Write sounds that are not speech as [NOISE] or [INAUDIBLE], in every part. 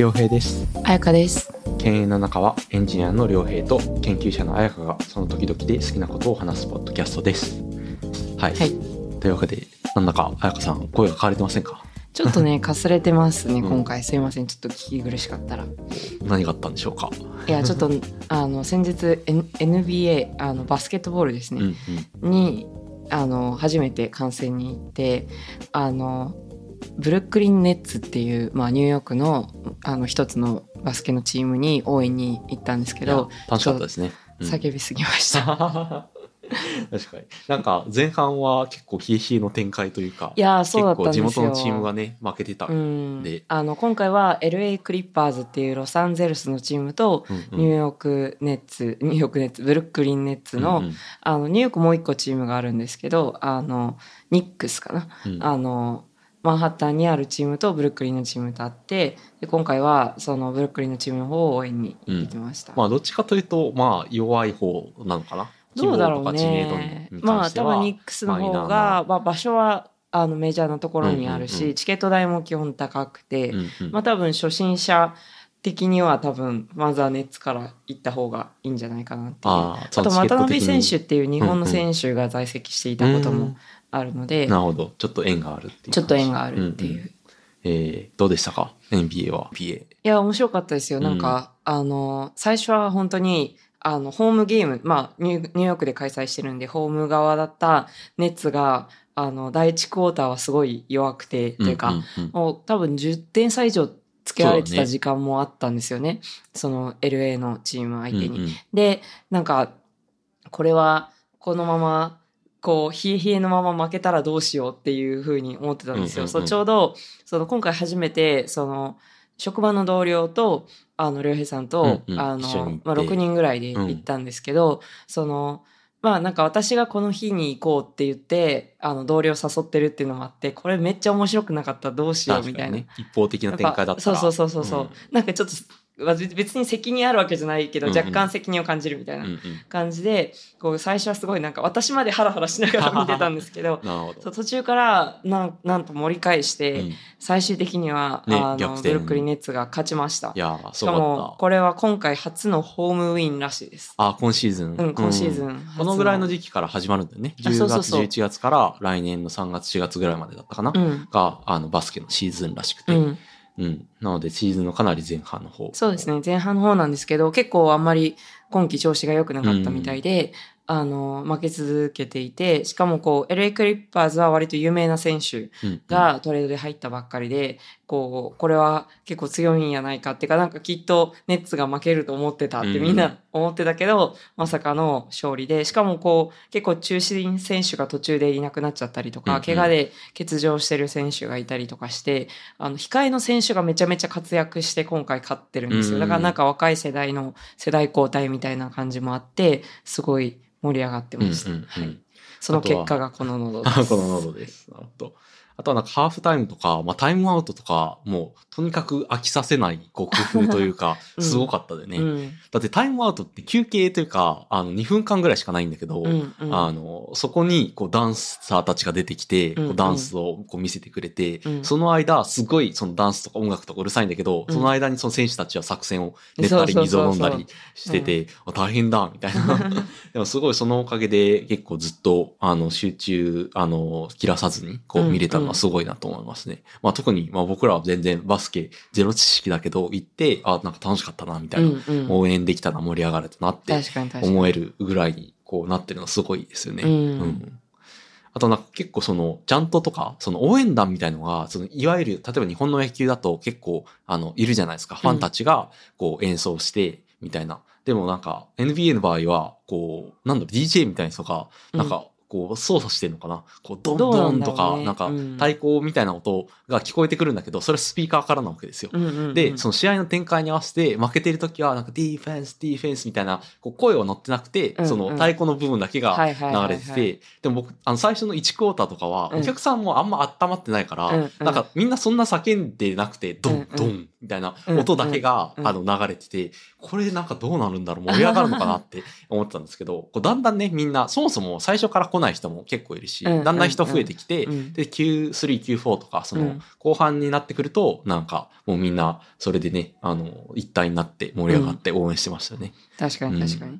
良平ですあやかです。経営の中はエンジニアの良平と研究者の彩香がその時々で好きなことを話すポッドキャストですはい、はい。というわけでなんだか彩香さん声が変われてませんか？ちょっとね、[LAUGHS] かすれてますね、うん今回。すいません。ちょっと聞き苦しかったら。い何があったんでしょうか？や、ちょっと、[LAUGHS] あの、先日、N、NBA、あの、バスケットボールですうんね、に、あの、初めて観戦に行って、あの、ブルックリン・ネッツっていう、まあ、ニューヨークの、あの、一つのバスケのチームに応援に行ったんですけど、楽しかったですね、うん。叫びすぎました。[LAUGHS] 確かに。なんか前半は結構冷え冷えの展開というかいやー、そうだったんですよ。結構地元のチームがね負けてた、ううん。んで、あの今回は LA クリッパーズっていうロサンゼルスのチームとうん。ニューヨークネッツ、ニューヨークネッツブルックリンネッツの,、うんうん。あのニューヨークもう一個チームがあるんですけどあのニックスかな、うん。あのマンハッタンにあるチームとブルックリンのチームとあってで今回はそのブルックリンのチームの方を応援に行ってきました。まあどっちかというとまあ弱い方なのかな？どうだろうね。にまあ多分ニックスの方が、まあ、場所はあのメジャーなところにあるし、うんうんうんチケット代も基本高くて、うんうんまあ多分初心者的には多分まずはネッツから行った方がいいんじゃないかなっていう。あと渡辺選手っていう日本の選手が在籍していたこともあるので、なるほど。ちょっと縁があるっていうちょっと縁があるっていう。んん。えーどうでしたか？NBA は。PA いや面白かったですよ。なんか、あの最初は本当にあのホームゲーム、まあニューニューヨークで開催してるんでホーム側だったネッツがあの第一クォーターはすごい弱くてというか、んんうん。もう多分10点差以上つけられてた時間もあったんですよね。その LA のチーム相手に。うんうん。で、なんか、これはこのまま、こう、冷え冷えのまま負けたらどうしようっていうふうに思ってたんですよ。うんうんうん。そうちょうど、その今回初めて、その、職場の同僚と、あの、良平さんと、うんうん。あのまあ、6人ぐらいで行ったんですけど、その、まあなんか私がこの日に行こうって言って、あの同僚誘ってるっていうのもあって、これめっちゃ面白くなかったらどうしようみたいな。ね。一方的な展開だったら。そうそうそうそうそう、ん。なんかちょっとまあ別別に責任あるわけじゃないけど、若干責任を感じるみたいな感じでこう最初はすごいなんか私までハラハラしながら [LAUGHS] 見てたんですけど [LAUGHS] そう途中からなんなんと盛り返して、うん。最終的には、ねあのブルックリンネッツが勝ちました。いやーしかもこれは今回初のホームウィンらしいです。あ今シーズン。うん今シーズンうん。初このぐらいの時期から始まるんだよね。あ10月そうそうそう。11月から来年の3月4月ぐらいまでだったかな、うん。があのバスケのシーズンらしくて、うんうん。なのでシーズンのかなり前半の方。そうですね。前半の方なんですけど結構あんまり今季調子が良くなかったみたいで、あの負け続けていてしかもこう LA クリッパーズは割と有名な選手うんがトレードで入ったばっかりで、こうこれは結構強いんやないかっていうかなんかきっとネッツが負けると思ってたってうん。みんな思ってたけど、まさかの勝利でしかもこう結構中心選手が途中でいなくなっちゃったりとか、うんうん。怪我で欠場してる選手がいたりとかしてあの控えの選手がめちゃめちゃ活躍して今回勝ってるんですよ、うんうん。だからなんか若い世代の世代交代みたいな感じもあってすごい盛り上がってました、その結果がこの喉であすこの喉です。なるほど。あとはなんかハーフタイムとか、まあ、タイムアウトとか、もうとにかく飽きさせないこう工夫というか、[LAUGHS] うん。すごかったでね、うん。だってタイムアウトって休憩というか、あの2分間ぐらいしかないんだけど、うんうん。あの、そこにこうダンサーたちが出てきて、うんうこうんダンスをこう見せてくれて、うん。その間、すごいそのダンスとか音楽とかうるさいんだけど、うん。その間にその選手たちは作戦を練ったり水を飲んだりしてて、あ大変だ、みたいな。[LAUGHS] でもすごいそのおかげで結構ずっとあの集中、あの、切らさずにこう見れたのはすごいなと思いますね。まあ特にまあ僕らは全然バスケゼロ知識だけど行って、あ、なんか楽しかったな、みたいな。うんうん応援できたな、盛り上がれたなって。思えるぐらいにこうなってるのはすごいですよね。うんあとなんか結構その、ジャントとか、その応援団みたいのが、その、いわゆる、例えば日本の野球だと結構、あの、いるじゃないですか。ファンたちが、こう演奏して、みたいな。でもなんか、NBA の場合は、こう、なんだろう、DJ みたいな人が、なんか、こう操作してんのかな？こうドンドンとか、ねなんかうん太鼓みたいな音が聞こえてくるんだけど、それはスピーカーからなわけですよ。うんうんうん。で、その試合の展開に合わせて、負けてるときは、なんかディフェンス、ディフェンスみたいな、こう声は乗ってなくて、うんうん。その太鼓の部分だけが流れてて、でも僕、あの最初の1クォーターとかは、うんお客さんもあんま温まってないから、うんうん。なんかみんなそんな叫んでなくて、ドン、ドン、みたいなうん音だけが、うんあの流れてて、これなんかどうなるんだろう盛り上がるのかなって思ってたんですけど、こうだんだんね、みんな、そもそも最初から来ない人も結構いるし、うんだんだん人増えてきて、うん。で、Q3、Q4 とか、その、うん。後半になってくると、なんか、もうみんな、それでね、あの、一体になって盛り上がって応援してましたよね。確かうん。に確かに。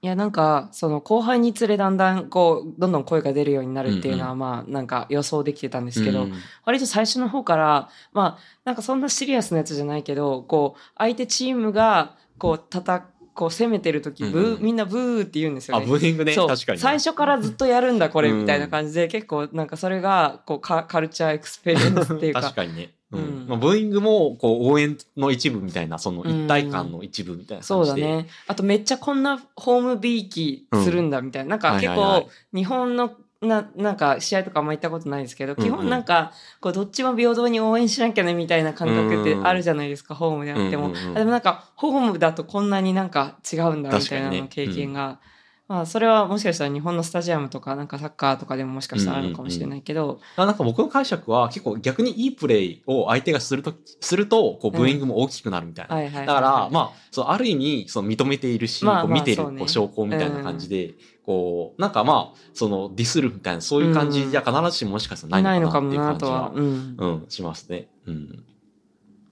いやなんかその後輩につれだんだんこうどんどん声が出るようになるっていうのはうんまあなんか予想できてたんですけど、うん割と最初の方からまあなんかそんなシリアスなやつじゃないけどこう相手チームがこうたたこう攻めてる時ブー、みんなブーって言うんですよあ、ね。ブーイングね、確かにね。最初からずっとやるんだこれうん。みたいな感じで、結構なんかそれがこうカ culture experience っていうか。[LAUGHS] 確かにね。うんうんまあ、ブーイングもこう応援の一部みたいなその一体感の一部みたいなそうだね。あとめっちゃこんなホームびいきするんだみたいな。なんか結構日本のななんか試合とかあんま行ったことないですけど、うんうん基本なんかこうどっちも平等に応援しなきゃねみたいな感覚ってあるじゃないですか、ホームであっても。うんうんうんあでもなんかホームだとこんなになんか違うんだみたいな経験が。まあそれはもしかしたら日本のスタジアムとかなんかサッカーとかでももしかしたらあるのかもしれないけど、あなんか僕の解釈は結構逆にいいプレーを相手がするとするとこうブーイングも大きくなるみたいな、はいはいはいはいだからまあそうある意味その認めているし、まあこう見てるこう証拠みたいな感じで、こうなんかまあそのディスるみたいなそういう感じじゃ必ずしももしかしたらないのかなっていう感じは、うん。うん、しますね。うん。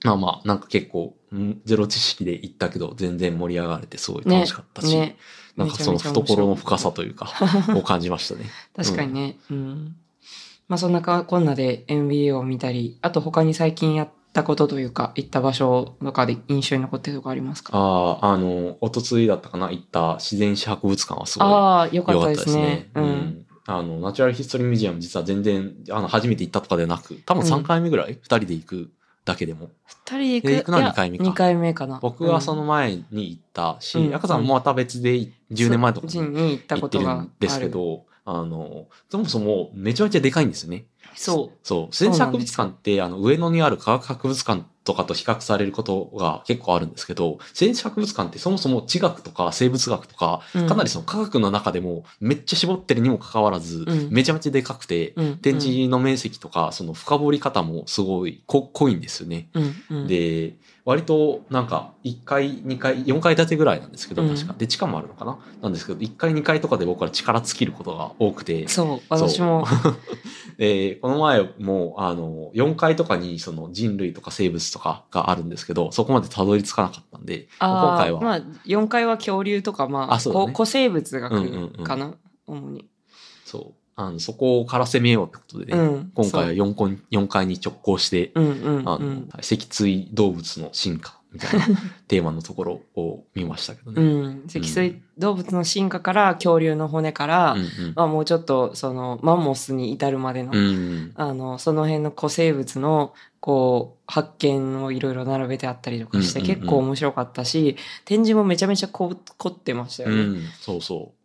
まあまあ、なんか結構、うんゼロ知識で言ったけど、全然盛り上がれてすごい楽しかったし、ね。なんかその懐の深さというか、[LAUGHS] を感じましたね。確かにね。うん。まあそんなかこんなで NBA を見たり、あと他に最近やったことというか、行った場所とかで印象に残ってるとこありますか？ああ、あの、おとついだったかな、行った自然史博物館はすごいああ、よか良かったですすね。。う。うんん。あの、ナチュラルヒストリーミュージアム実は全然、あの、初めて行ったとかではなく、多分うん3回目ぐらい、二人で行くだけでも。二人で行く？のはいや二回目か二回目かな。僕はその前に行ったし、うん赤さんもまた別で10年前とかそに行ったことがあるるんですけ。ど、あの、そもそもめちゃめちゃでかいんですよね。そう。そう。自然史博物館って、あの、上野にある科学博物館とかと比較されることが結構あるんですけど、自然史博物館ってそもそも地学とか生物学とか、うん。かなりその科学の中でもめっちゃ絞ってるにもかかわらず、うん。めちゃめちゃでかくて、うん。展示の面積とか、その深掘り方もすごいこ濃いんですよね。で、割となんか1階、2階、4階建てぐらいなんですけど、うん。確か。で、地下もあるのかな？なんですけど、1階、2階とかで僕は力尽きることが多くて、そう、私も。[LAUGHS] で、この前も、あの、4階とかにその人類とか生物とかがあるんですけど、そこまでたどり着かなかったんで、今回は、まあ、4階は恐竜とか、まあ、あね。こ古生物学うんうんうん。かな、主に。そう、あの、そこから攻めようってことでね、うん。今回はそう4階4階に直行して、うんうんあの、うん。脊椎動物の進化みたいな [LAUGHS] テーマのところを見ましたけどうね。ん。脊椎動物の進化から恐竜の骨から、うんうんまあもうちょっとそのマンモスに至るまでの、うんあの、その辺の古生物のこう発見をいろいろ並べてあったりとかして、うんうんうん結構面白かったし、展示もめちゃめちゃこ凝ってましたよね。うん、そうそう。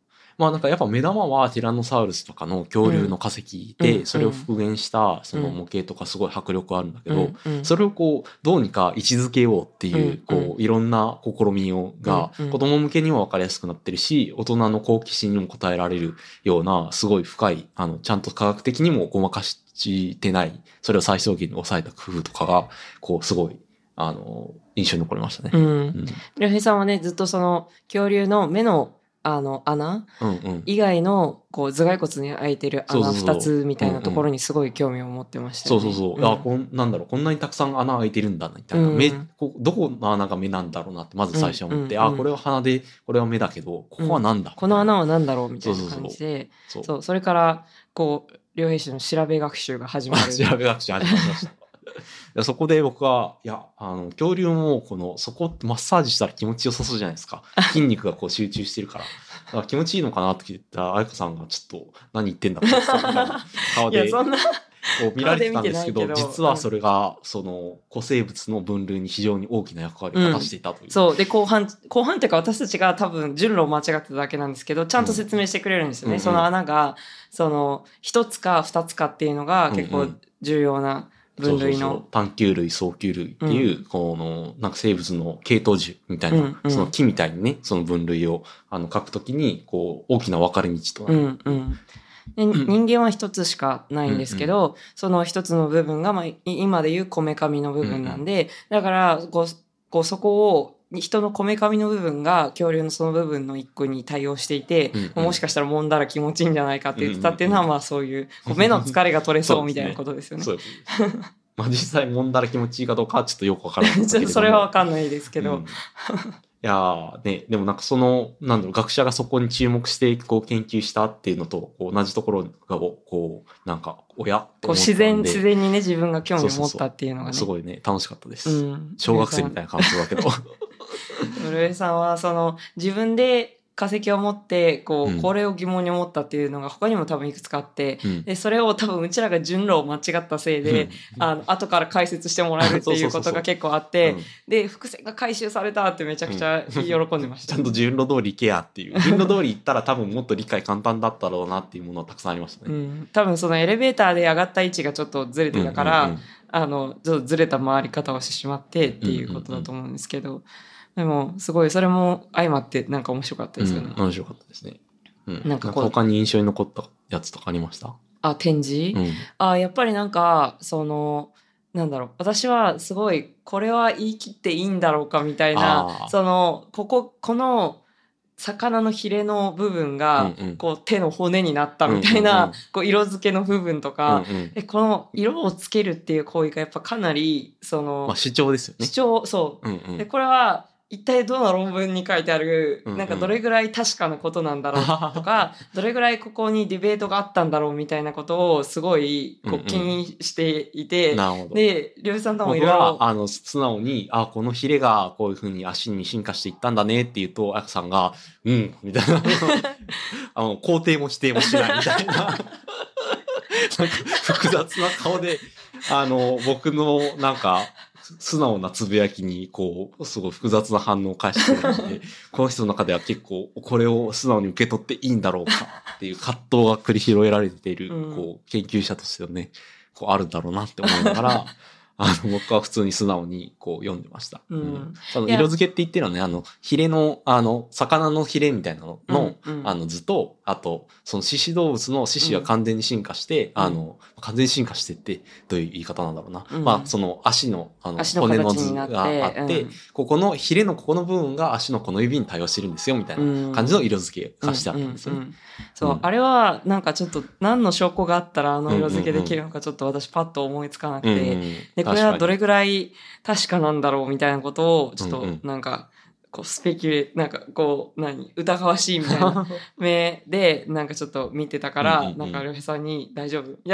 まあなんかやっぱ目玉はティラノサウルスとかの恐竜の化石で、うんそれを復元したそのうん模型とかすごい迫力あるんだけど、それをこうどうにか位置づけようっていう、うんこういろんな試みをが子供向けにも分かりやすくなってるし、大人の好奇心にも応えられるようなすごい深い、あの、ちゃんと科学的にもごまかしてない、それを最小限に抑えた工夫とかが、こうすごい、あの、印象に残りましたね。うん。うん。良平さんはね、ずっとその恐竜の目のあの穴？うんうん。以外のこう頭蓋骨に開いてる穴そうそうそう2つみたいなところにすごい興味を持ってましたよね。そうそうそう。あ、こん、なんだろう、こんなにたくさん穴開いてるんだな、みたいな。うん目、こどこの穴が目なんだろうなって、まず最初思って、うんうんあ、これは鼻で、これは目だけど、ここはなんだ、この穴は何だろうみたいな感じで、そう。そう、それから、こう、両兵士の調べ学習が始まる。調べ学習始まりました。でそこで僕は、いや、あの、恐竜も、この、そこってマッサージしたら気持ちよさそうじゃないですか。[LAUGHS] 筋肉がこう集中してるから。だから気持ちいいのかなって聞いたら、愛子さんがちょっと、何言ってんだみた [LAUGHS] いや、で、そんな、こう見られてたんですけど、実はそれが、その、古生物の分類に非常に大きな役割を果たしていたという。そう。で、後半、後半っていうか私たちが多分順路を間違ってただけなんですけど、ちゃんと説明してくれるんですよね。うんその穴が、その、一つか二つかっていうのが結構うんうん重要な分類の。そうそうそう単球類、早球類っていう、この、なんか生物の系統樹みたいな、うんうんその木みたいにね、その分類を、あの、書くときに、こう、大きな分かれ道となる。うんうん。で人間は一つしかないんですけど、その一つの部分が、まあ、い今でいうこめかみの部分なんで、だからこうこうそこを人のこめかみの部分が恐竜のその部分の一個に対応していて、うんうんもしかしたら揉んだら気持ちいいんじゃないかって言ってたっていうのは、うんまあそういう目の疲れが取れそうみたいなことですよね。そういうことです。まあ実際揉んだら気持ちいいかどうかはちょっとよくわからない [LAUGHS] それはわかんないですけど、うんいやーね、でもなんかその、なんだろう、学者がそこに注目して、こう研究したっていうのと、こう同じところが、こう、なんか、親こう自然、自然にね、自分が興味を持ったっていうのがね。すごいね、楽しかったです。うん小学生みたいな感想だけど。[LAUGHS] 古江さんはその自分で化石を持ってこう、うん。これを疑問に思ったっていうのが他にも多分いくつかあってうん。でそれを多分うちらが順路を間違ったせいで、あの後から解説してもらえるっていうことが結構あってうん。で伏線が回収されたってめちゃくちゃ喜んでました。ちゃんと順路通り行けやっていう。[LAUGHS] 順路通り行ったら多分もっと理解簡単だったろうなっていうものはたくさんありましたね。うん、多分そのエレベーターで上がった位置がちょっとずれてたから、うんうんうん。あのちょっとずれた回り方をしてしまってっていうことだと思うんですけど、でもすごいそれも相まってなんか面白かったですよね。うん面白かったですね。うん、なんんか他に印象に残ったやつとかありました？あ展示、うん。あやっぱりなんかそのなんだろう。私はすごいこれは言い切っていいんだろうかみたいあなー。そのこここの魚のヒレの部分がうんうん。こう手の骨になったみたいな、うんうんうん。こう色付けの部分とか、うんうん。でこの色をつけるっていう行為がやっぱかなりその、まあ主張ですよね。主。張そう。うんうん。でこれは一体どの論文に書いてある、うんうんなんかどれぐらい確かなことなんだろうとか [LAUGHS] どれぐらいここにディベートがあったんだろうみたいなことをすごいこうんうんう気にしていて、なるほど。で漁師さんともい僕ろいろは、あの、素直に、あ、このヒレがこういう風に足に進化していったんだねって言うと、あやさんが、うん、みたいな。[LAUGHS] あの、肯定も否定もしないみたいな。[LAUGHS] なんか複雑な顔で、あの、僕のなんか、素直なつぶやきに、こう、すごい複雑な反応を返してくれるんで、[LAUGHS] この人の中では結構、これを素直に受け取っていいんだろうかっていう葛藤が繰り広げられている、うん。こう、研究者としてのね、こう、あるんだろうなって思いながら、[LAUGHS] あの、僕は普通に素直にこう読んでました。うん。その色付けって言ってるのはね、あの、ヒレの、あの、魚のヒレみたいなのの、うんうん。あの図と、あと、その獅子動物の獅子が完全に進化して、うん。あの、完全に進化してって、どういう言い方なんだろうな。うん。まあ、その足の、あの、足の骨の図形になってがあって、うん。ここのヒレのここの部分が足のこの指に対応してるんですよ、みたいな感じの色付けがしてあったんですよね。うんうんうん。そう、うん。あれはなんかちょっと何の証拠があったらあの色付けできるのかちょっと私パッと思いつかなくて、うんうんでこれはどれ確ぐらい確かなんだろうみたいなことをちょっとうんうんなんかこうスペキュレなんかこう何疑わしいみたいな [LAUGHS] 目でなんかちょっと見てたから、うん。うんうんなんか両平さんに「大丈夫? [LAUGHS]」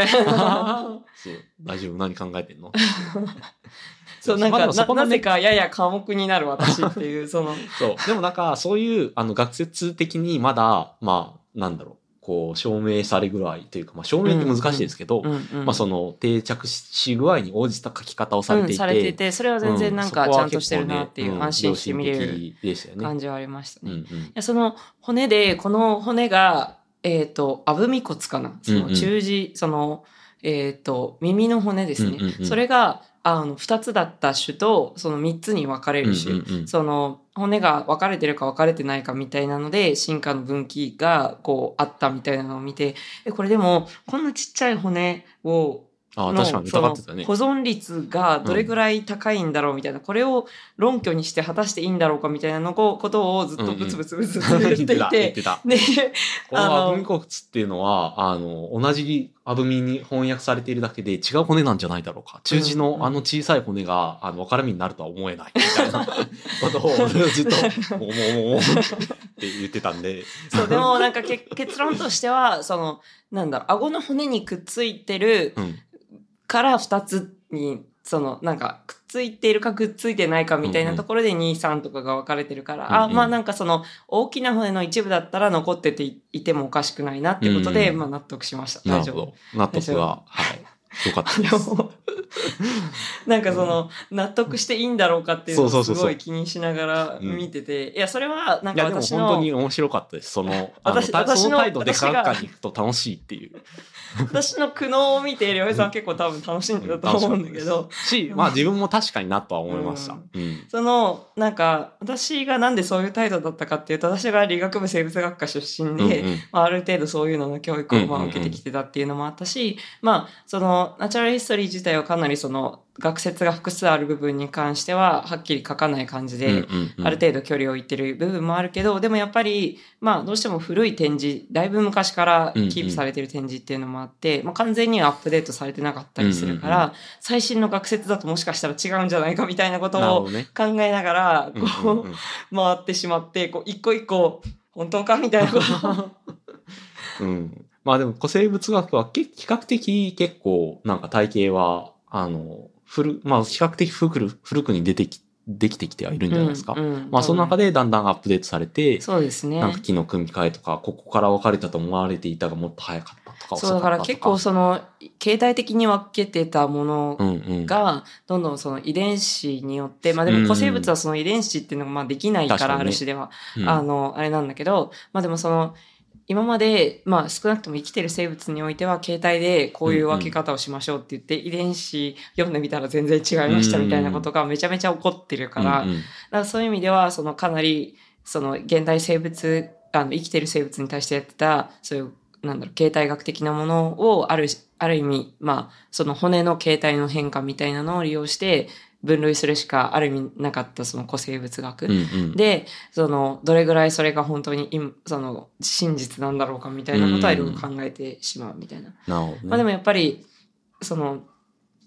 大丈夫？何考えてんの？[LAUGHS] そうなんか、まあななぜかやや寡黙になる私っていうその [LAUGHS] そう。でもなんか、そういう、あの、学説的にまだ、まあ、なんだろう、こう、証明されぐらいというか、まあ、証明って難しいですけど、うんうんまあ、その、定着し具合に応じた書き方をされていて、うんされててそれは全然なんかうちゃんとしてるなっていう、安心して見れる。感じはありましたね。いうんうん。やその骨でこの骨がえっ、とアブミ骨かなそうんうんの中耳、そのえっ、と耳の骨ですね、うんうんうんそれがあの2つだった種とその3つに分かれる種、うんうんうん。その骨が分かれてるか分かれてないかみたいなので進化の分岐がこうあったみたいなのを見てえこれでもこんなちっちゃい骨をあ確かにその保。存率がどれぐらい高いんだろうみたいな、これを論拠にして果たしていいんだろうかみたいなのこことをずっとブツブツブツブツ言ってい言ってて、た。で、このアブミ骨っていうのは、あの、同じアブミに翻訳されているだけで違う骨なんじゃないだろうか。中耳のあの小さい骨が、あの、分かれ目になるとは思えない。みたいなことをずっと、もうもうもうって言ってたんで。そう、でもなんかけ結論としては、その、なんだろう、顎の骨にくっついてるうん。から2つに、その、なんか、くっついているかくっついてないかみたいなところで2、3とかが分かれてるから、あ、うんうんまあなんかその、大きな骨の一部だったら残ってていてもおかしくないなっていうことで、うんまあ納得しました。大丈夫。納得は、はい。よかったです。[LAUGHS] なんかその納得していいんだろうかっていうのをすごい気にしながら見てて、いやそれはなんいや、でもか私の本当に面白かったです。その、[LAUGHS] あの私のその態度で科学館に行くと楽しいっていう。[LAUGHS] 私の苦悩を見て良平さんは結構多分楽しんでたと思うんだけど、し、まあ自分も確かになとは思いました。うん。そのなんか私がなんでそういう態度だったかっていうと私が理学部生物学科出身で、うんうんまあ、ある程度そういうのの教育をまあ受けてきてたっていうのもあったし、まあそのナチュラルヒストリー自体はかなりその学説が複数ある部分に関してははっきり書かない感じで、ある程度距離を置いてる部分もあるけどでもやっぱりまあどうしても古い展示だいぶ昔からキープされてる展示っていうのもあって、まあ、完全にはアップデートされてなかったりするから、最新の学説だともしかしたら違うんじゃないかみたいなことを。考えながらこううん回ってしまってこう一個一個本当かみたいなことをうん。まあでも古生物学はけ比較的結構なんか体系は、あの、古、まあ比較的古く古くに出てき、できてきてはいるんじゃないですか。うんうんまあその中でだんだんアップデートされて、そうですね。なんか木の組み替えとか、ここから分かれたと思われていたがもっと早かったとか、そうだから結構その形態的に分けてたもの。がどんどんその遺伝子によってまあでも古生物はその遺伝子っていうのがまあできないからある種では、うん。あのあれなんだけどまあでもその今まで、まあ、少なくとも生きてる生物においては形態でこういう分け方をしましょうって言って、遺伝子読んでみたら全然違いましたみたいなことがめちゃめちゃ起こってるから、うんうん。だからそういう意味ではそのかなりその現代生物あの生きてる生物に対してやってたそういうなんだろう形態学的なものをあるある意味まあその骨の形態の変化みたいなのを利用して分類するしかある意味なかったその古生物学、うんうん。でそのどれぐらいそれが本当に今その真実なんだろうかみたいなことはいろいろ考えてしまうみたいな。なるほどね。まあでもやっぱりその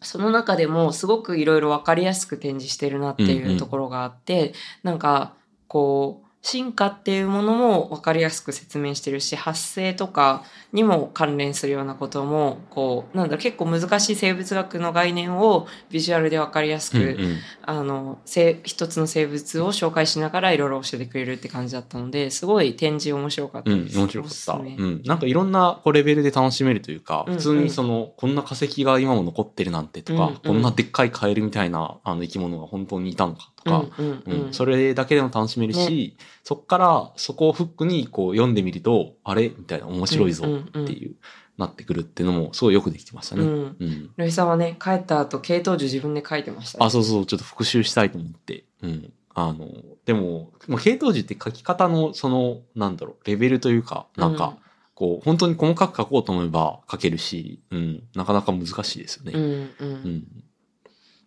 その中でもすごくいろいろ分かりやすく展示してるなってうんいううんところがあって、なんかこう進化っていうものも分かりやすく説明してるし発生とかにも関連するようなこともこうなんだ結構難しい生物学の概念をビジュアルで分かりやすく、うんうん。あの生一つの生物を紹介しながらいろいろ教えてくれるって感じだったのですごい展示面白かったうん、です。面白かった。おすすめ。うん。なんかいろんなこうレベルで楽しめるというか、うんうん普通にその、こんな化石が今も残ってるなんてとか、うんうん。こんなでっかいカエルみたいなあの生き物が本当にいたのかとか、うんうんうん。うん。それだけでも楽しめるし、そっからそこをフックにこう読んでみると、あれ？みたいな面白いぞっていう、なってくるっていうのもすごいよくできてましたね。ううん。んルイさんはね帰った後系統樹自分で書いてましたね、あ、そうそう、ちょっと復習したいと思って。うん。あの、でも、もう系統樹って書き方の、その、なんだろう、レベルというか、なんか、こう、本当に細かく書こうと思えば書けるし、うん、なかなか難しいですよね。うんうんうん。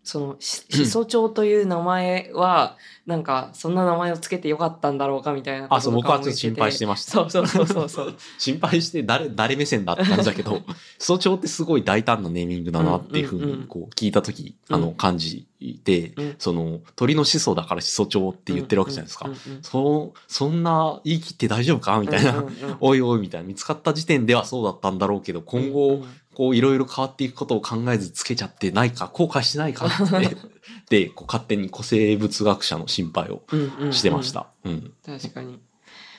そのししそ帳という名前はなんかそんな名前をつけてよかったんだろうかみたいなあ、そう、僕はちょっと心配してました。そうそうそうそうそう。[LAUGHS] 心配して誰、誰目線だって感じだけど、[LAUGHS] 早朝ってすごい大胆なネーミングだなっていうふううんうんうん。に、こう、聞いたとき、あの、うん感じて、うん。その、鳥の始祖だから始祖鳥って言ってるわけじゃないですか。うん。うんうんそう、そんな言い切って大丈夫かみたいな。うんうんうん [LAUGHS] おいおいみたいな。見つかった時点ではそうだったんだろうけど今後こういろいろ変わっていくことを考えずつけちゃってないか後悔してないかって [LAUGHS] でこう勝手に古生物学者の心配をしてました。うん。確かに。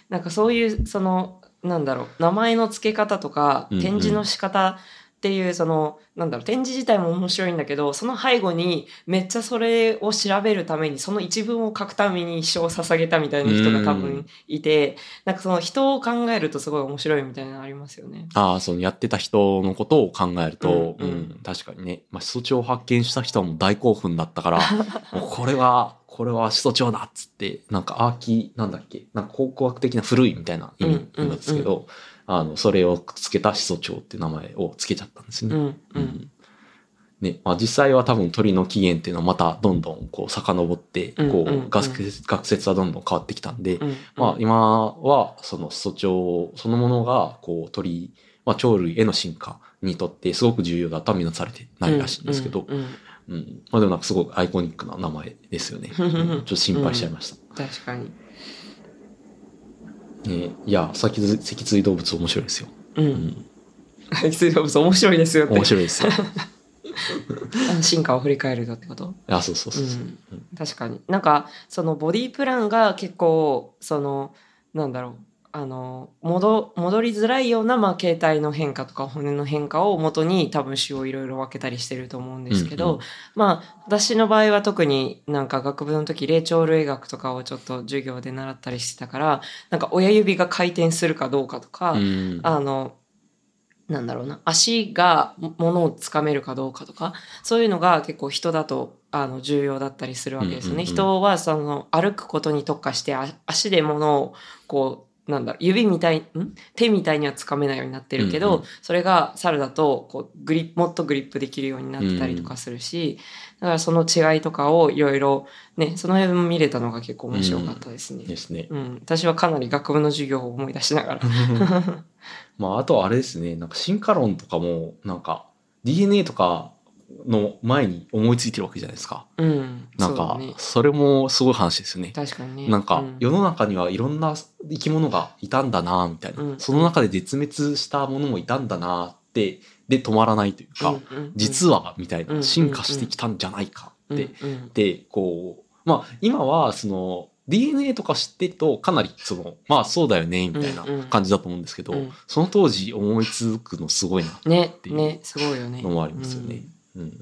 なんかそういうそのなんだろう名前の付け方とか展示の仕方っていうそのなんだろう展示自体も面白いんだけどその背後にめっちゃそれを調べるためにその一文を書くために一生を捧げたみたいな人が多分いてなんかその人を考えるとすごい面白いみたいなのありますよね。ああそのやってた人のことを考えると、ううん。ん確かにね、まあ、始祖鳥を発見した人はもう大興奮だったから [LAUGHS] これはこれは始祖鳥だっつってなんかアーキなんだっけなんか考古学的な古いみたいな意味なんですけど、あのそれをつけた始祖鳥って名前をつけちゃったんですね。うんううんんねまあ、実際は多分鳥の起源っていうのはまたどんどんこう遡ってうんこうんうんう学説はどんどん変わってきたんで、うんまあ、今はその素鳥そのものがこう鳥、まあ、鳥類への進化にとってすごく重要だとは見なされてないらしいんですけど、うんうんうんまあ、でもなんかすごくアイコニックな名前ですよね。[LAUGHS] うんちょっと心配しちゃいました。確かに。ねいや脊椎動物面白いですよ。う。うんん、脊椎動物面白いですよって。面白いですよ。[LAUGHS] 進化を振り返るとってこと？あそうそうそうそう。うん確かになんかそのボディプランが結構そのなんだろうあの戻戻りづらいような、まあ、形態の変化とか骨の変化を元に多分種をいろいろ分けたりしてると思うんですけど、うんうん。まあ私の場合は特になんか学部の時霊長類学とかをちょっと授業で習ったりしてたからなんか親指が回転するかどうかとか、うん。あのなんだろうな足が物をつかめるかどうかとかそういうのが結構人だとあの重要だったりするわけですよね。人はその歩くことに特化してあ足で物をこうなんだ指みたいん？手みたいにはつかめないようになってるけど、うんうんそれが猿だとこうグリもっとグリップできるようになってたりとかするし、だからその違いとかをいろいろねその辺も見れたのが結構面白かったですね。ですね。うん、私はかなり学部の授業を思い出しながら。[LAUGHS] まあ、あとはあれですね、なんか進化論とかも、なんか DNA とかの前に思いついてるわけじゃないですか。うん、なんかそれもすごい話ですよね。確かにね。なんかうん。世の中にはいろんな生き物がいたんだなみたいな、うん。その中で絶滅したものもいたんだなってで止まらないというか、うんうんうん。実はみたいうんな進化してきたんじゃないかって、うんうんでこうまあ今はその DNA とか知ってるとかなりそのまあそうだよねみたいなうんうん。感じだと思うんですけど、うん。その当時思いつくのすごいなねていうねすごいよね。のもありますよね。うん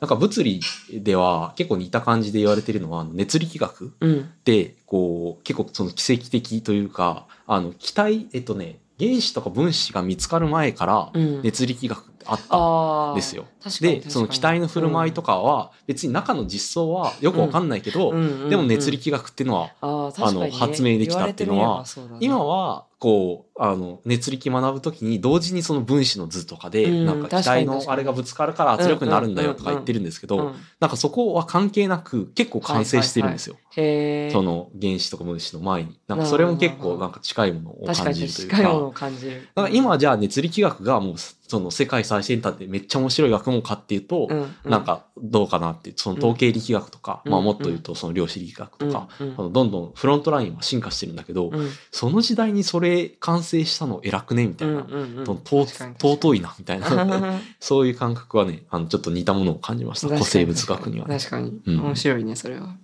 なんか物理では結構似た感じで言われてるのは熱力学うん。うんでこう結構その奇跡的というかあの気体えっとね原子とか分子が見つかる前からうん熱力学ってあった。んですよ。確かにでその気体の振る舞いとかは別に中の実装はよくわかんないけど、うんうんうんでも熱力学っていうのはあの発明できたっていうのは今はこうあの熱力学ぶときに同時にその分子の図とかで、うんなんか気体のあれがぶつかるから圧力になるんだよとか言ってるんですけど、うんなんかそこは関係なく結構完成してるんですよ。その原子とか分子の前に。なんかそれも結構なんか近いものを感じるというか。感じる。だから今じゃあ熱力学がもうその世界最先端でめっちゃ面白い学問かっていうと、なんかどうかなっていう、その統計力学とか、うん。まあもっと言うとその量子力学とか、どんどんフロントラインは進化してるんだけど、うん。その時代にそれ完成したの偉くね？みたいな。尊いなみたいな。[LAUGHS] そういう感覚はね、あのちょっと似たものを感じました。古生物学にはね。確かに。うん面白いね、それは。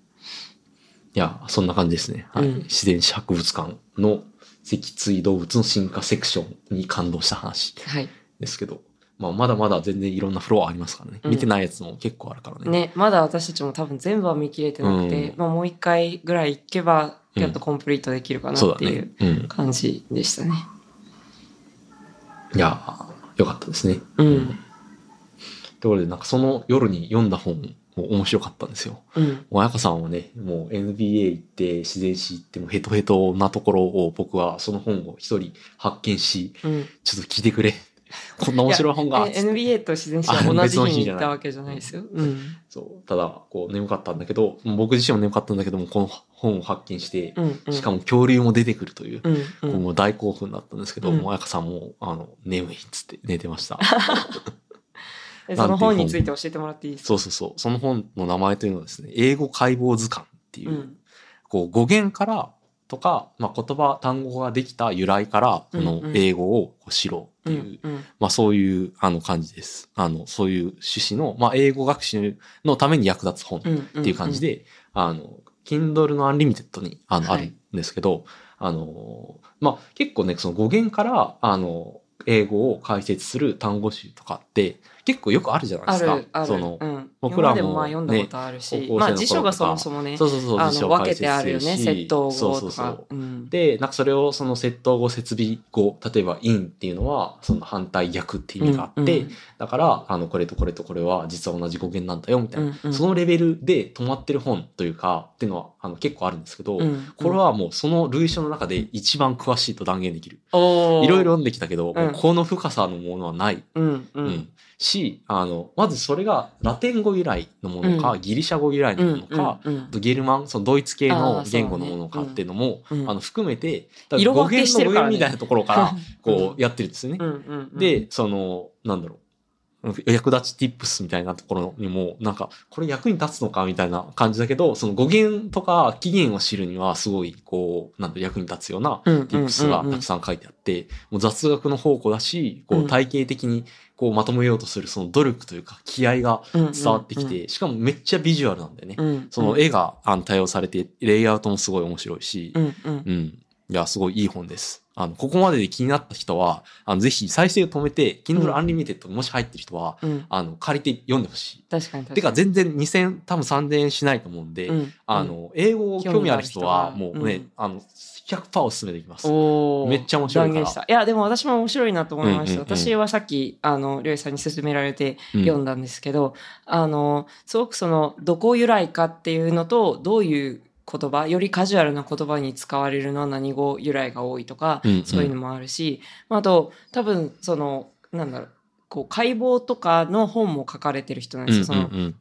いや、そんな感じですね。はいうん自然史博物館の脊椎動物の進化セクションに感動した話はい。ですけど、まあ、まだまだ全然いろんなフロアありますからね。うん見てないやつも結構あるからね。ね、まだ私たちも多分全部は見切れてなくて、うんまあもう一回ぐらい行けば、うんやっとコンプリートできるかなっていう。感じでしたね。いやー、よかったですね。うん。とことで、なんかその夜に読んだ本も面白かったんですよ。うん。彩香さんはね、もう NBA 行って自然史行ってもヘトヘトなところを僕はその本を一人発見し、うん。ちょっと聞いてくれ。こんな面白い本が。え NBA と自然史は同じ日に行ったわけじゃないですよ。うん。そう。ただ、こう眠かったんだけど、僕自身も眠かったんだけども、この本を発見して、うん。うんしかも恐竜も出てくるという、うん。う。んもう大興奮だったんですけど、うんもう彩香さんも、あの、眠いっつって寝てました。[LAUGHS] えその本について教えてもらっていいですか？そうそうそう。その本の名前というのはですね、英語解剖図鑑っていう、うん。こう語源からとか、まあ、言葉、単語ができた由来から、この英語をこう知ろううっていう、ん。うん。まあそういうあの感じです。あの、そういう趣旨の、まあ英語学習のために役立つ本っうん。ていう感じで、あの、Kindle の Unlimited にあの、はいあるんですけど、あの、まあ結構ね、その語源から、あの、英語を解説する単語集とかって結構よくあるじゃないですか。ある、ある。その、うん。僕らも今までもまあ読んだことあるし、まあ辞書がそもそもね、そうそうそう、あの分けてあるよね、窃盗語そうそうそう。うんで、なんかそれをその窃盗語、設備語、例えば in っていうのはその反対逆っていう意味があって、うんだから、あの、これとこれとこれは実は同じ語源なんだよみたいな、うんうんそのレベルで止まってる本というか、っていうのはあの結構あるんですけど、うんこれはもうその類書の中で一番詳しいと断言できる。いろいろ読んできたけど、この深さのものはない。うんううんん。し、あの、まずそれがラテン語由来のものか、うギリシャ語由来のものか、うんうんゲルマン、そのドイツ系あの言語のものかっていうのも、あの、含めて、色語源の上みたいなところから、[LAUGHS] こう、やってるんですよね。で、その、なんだろう。役立ち tips みたいなところにも、なんか、これ役に立つのかみたいな感じだけど、その語源とか起源を知るには、すごい、こう、なんだ役に立つようなうんうん tips がたくさん書いてあって、もう雑学の宝庫だし、こうん。う、体系的に、こう、まとめようとする、その努力というか、気合が伝わってきて、しかもめっちゃビジュアルなんだよね。うんうんその絵があの多用されて、レイアウトもすごい面白いし、うんうんうん。いや、すごいいい本です。あの、ここまでで気になった人は、あの、ぜひ再生を止めて、Kindle うん Unlimited もし入ってる人は、うん。あの、借りて読んでほしい。確かに確かに。てか、全然2000、多分3000円しないと思うんで、うん、あの、英語興味ある人は、もうね、うんあの、100%おすすめできます。めっちゃ面白いから。いや、でも私も面白いなと思いました。うんうんうん私はさっき、あの、りょうさんに勧められてうん読んだんですけど、あの、すごくその、どこ由来かっていうのと、どういう言葉、よりカジュアルな言葉に使われるのは何語由来が多いとか、うんうんそういうのもあるし、まああと、多分、その、なんだろう、こう、解剖とかの本も書かれてる人なんですよ。その、うんうんうん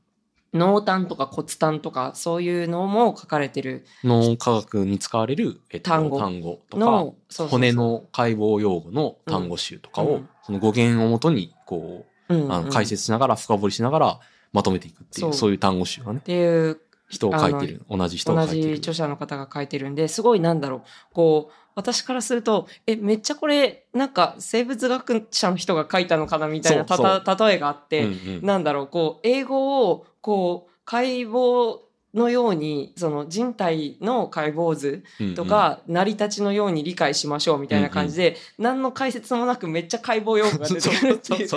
濃淡とか骨淡とか、そういうのも書かれてる。脳科学に使われる、えっと、単語。単語とか、骨、の解剖用語の単語集とかを、うん。その語源をもとに、こう、うんうん。あの解説しながら、深掘りしながら、まとめていくっていう、そう。そういう単語集がね。っ、ていう人を書いてる。同じ人同が書いてる。じ著者の方が書いてるんですごいなんだろうこう私からするとえめっちゃこれなんか生物学者の人が書いたのかなみたいなたた例えがあって、うんうんなんだろうこう英語をこう解剖のようにその人体の解剖図とか、成り立ちのように理解しましょうみたいな感じで、何の解説もなくめっちゃ解剖用語が出てくるっていう。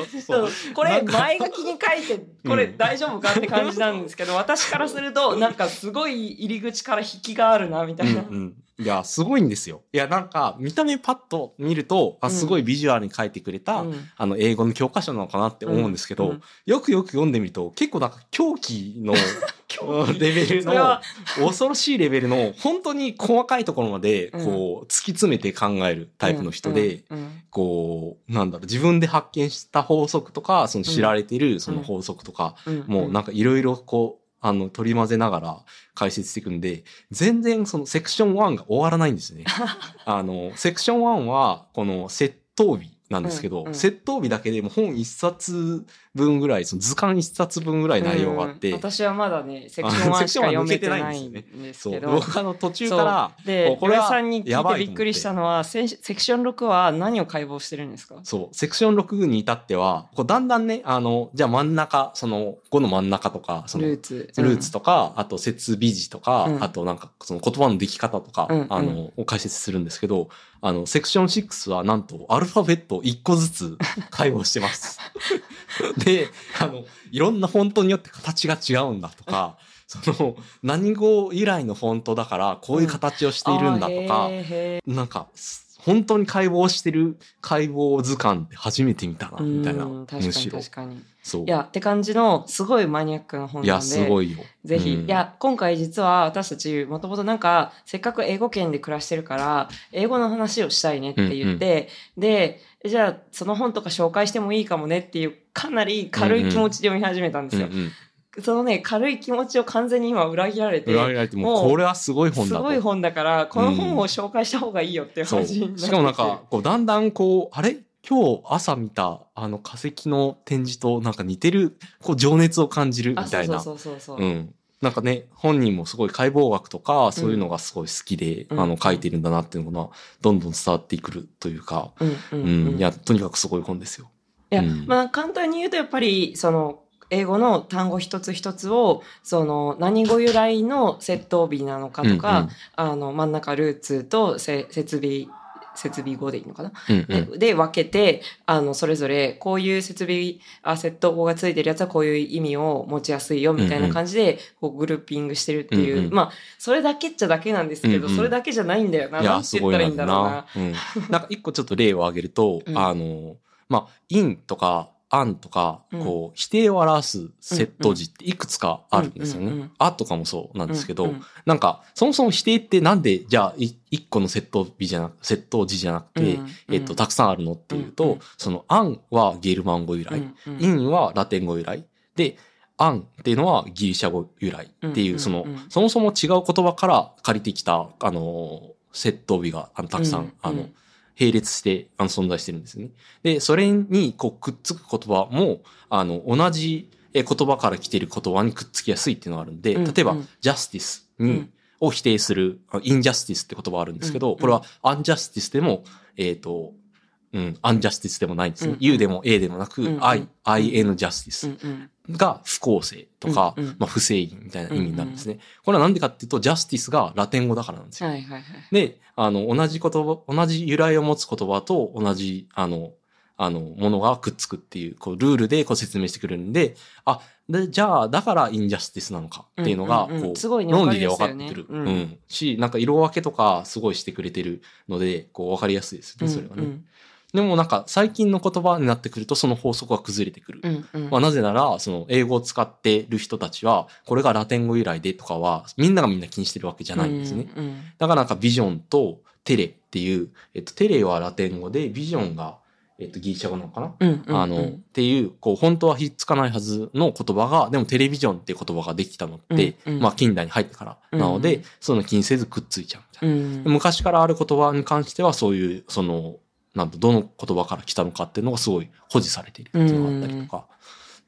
これ前書きに書いてこれうん。大丈夫かって感じなんですけど、私からするとなんかすごい入り口から引きがあるなみたいな。うんうんいや、すごいんですよ。いや、なんか、見た目パッと見ると、あすごいビジュアルに書いてくれた、うん。あの、英語の教科書なのかなって思うんですけど、うん。よくよく読んでみると、結構なんか狂気の [LAUGHS] レベルの恐ろしいレベルの、本当に細かいところまで、うん。こう、突き詰めて考えるタイプの人で、うん。うん。こう、なんだろう、自分で発見した法則とか、その知られてるその法則とか、うん。もうなんかいろいろこう、あの、取り混ぜながら解説していくんで、全然そのセクション1が終わらないんですね。[LAUGHS] あの、セクション1は、この窃盗日なんですけど、うんうん窃盗日だけでも本一冊分ぐらい、その図鑑一冊分ぐらい内容があって、うん。私はまだねセクション1しか読めてないんですそう、けど。僕あの途中から、でこ、れさんに聞いいて。びっくりしたのは、セセクション6は何を解剖してるんですか？そう、セクション6に至っては、こうだんだんね、あの、じゃあ真ん中、その5の真ん中とか、そのルーツ。ルーツとか、あと設備字とか、うん。あとなんかその言葉の出来方とか、あの、を解説するんですけど、あの、セクション6はなんとアルファベット1個ずつ解剖してます。[LAUGHS] で、あの、いろんなフォントによって形が違うんだとか、その、何語由来のフォントだから、こういう形をしているんだとか、あーへーへなんか、本当に解剖してる解剖図鑑って初めて見たな、ーみたいな。うん確かにむしろ。確かに。そう。いや、って感じの、すごいマニアックな本いや、なんで。すごいよ。ぜひ、うんいや、今回実は私たち、もともとなんか、せっかく英語圏で暮らしてるから、英語の話をしたいねって言って、で、じゃあ、その本とか紹介してもいいかもねっていう、かなり軽い気持ちで読み始めたんですよ。うんうんそのね、軽い気持ちを完全に今裏切られて、裏切られてももううこれはすごい本だと。すごい本だから、この本を紹介した方がいいよっていうそう。感じになってきてしかもなんか、こう、だんだんこう、あれ？今日朝見た、あの化石の展示となんか似てる、こう、情熱を感じるあ、みたいな。そうそうそうそう。うん。なんかね、本人もすごい解剖学とか、そういうのがすごい好きで、うんあの、書いてるんだなっていうのが、どんどん伝わってくるというか、うんううんん、うんいや、とにかくすごい本ですよ。いや、うんまあ簡単に言うとやっぱりその英語の単語一つ一つをその何語由来の窃盗日なのかとか、あの真ん中ルーツとせ設備設備語でいいのかな、うんうん。うんでで分けてあのそれぞれこういう設備あ窃盗語がついてるやつはこういう意味を持ちやすいよみたいな感じでこうグルーピングしてるっていう、うんうんまあそれだけっちゃだけなんですけど、うんうん。それだけじゃないんだよな。いや、なんて言ったらいいんだろうな。うん。なんか一個ちょっと例を挙げると、[LAUGHS] うん。あの、まあ、in とか an とか、うん。こう、否定を表す窃盗字っていくつかあるんですよね。あとかもそうなんですけど、なんか、そもそも否定ってなんで、じゃあ、い一個の窃盗日じゃなく、窃盗字じゃなくて、えっと、たくさんあるのっていうと、その an はゲルマン語由来、うんうん。in はラテン語由来、で、アンっていうのはギリシャ語由来っていう、うんその、そもそも違う言葉から借りてきた、あの、窃盗日が、あの、たくさん、うんあのうん、並列して、あの、存在してるんですね。で、それに、こう、くっつく言葉も、あの、同じえ言葉から来てる言葉にくっつきやすいっていうのがあるんで、うん例えばうん、ジャスティスにうん、を否定する、あインジャスティスって言葉あるんですけど、うんこれはアンジャスティスでも、えっ、と、うん、アンジャスティスでもないんですね。うん U でも A でもなく、うん I、IN ジャスティス。うんうんが不公正とか、うんうんまあ、不正義みたいな意味になるんですね。これはなんでかっていうと、ジャスティスがラテン語だからなんですよ。はいはいはい。で、あの、同じ言葉、同じ由来を持つ言葉と同じ、あの、あの、ものがくっつくっていう、こう、ルールでこう説明してくれるんで、あ、で、じゃあ、だからインジャスティスなのかっていうのが、うんうんうんこう、すごいね論理で分わかってくる。うんうん。し、なんか色分けとかすごいしてくれてるので、こう、分かりやすいですね、それはね。うんでもなんか、最近の言葉になってくると、その法則が崩れてくる。うんうん。まあ、なぜなら、その英語を使ってる人たちは、これがラテン語由来でとかは、みんながみんな気にしてるわけじゃないんですね。うんうん。だからなんかビジョンとテレっていう、えっと、テレはラテン語で、ビジョンが、えっと、ギリシャ語なのかな、うんうんうん。あの、っていう、こう、本当はひっつかないはずの言葉が、でもテレビジョンっていう言葉ができたのって、うんうん。まあ近代に入ってから。なので、うんその気にせずくっついちゃうみたいな。うん。昔からある言葉に関しては、そういう、その、なんと、どの言葉から来たのかっていうのがすごい保持されているっていうのがあったりとか。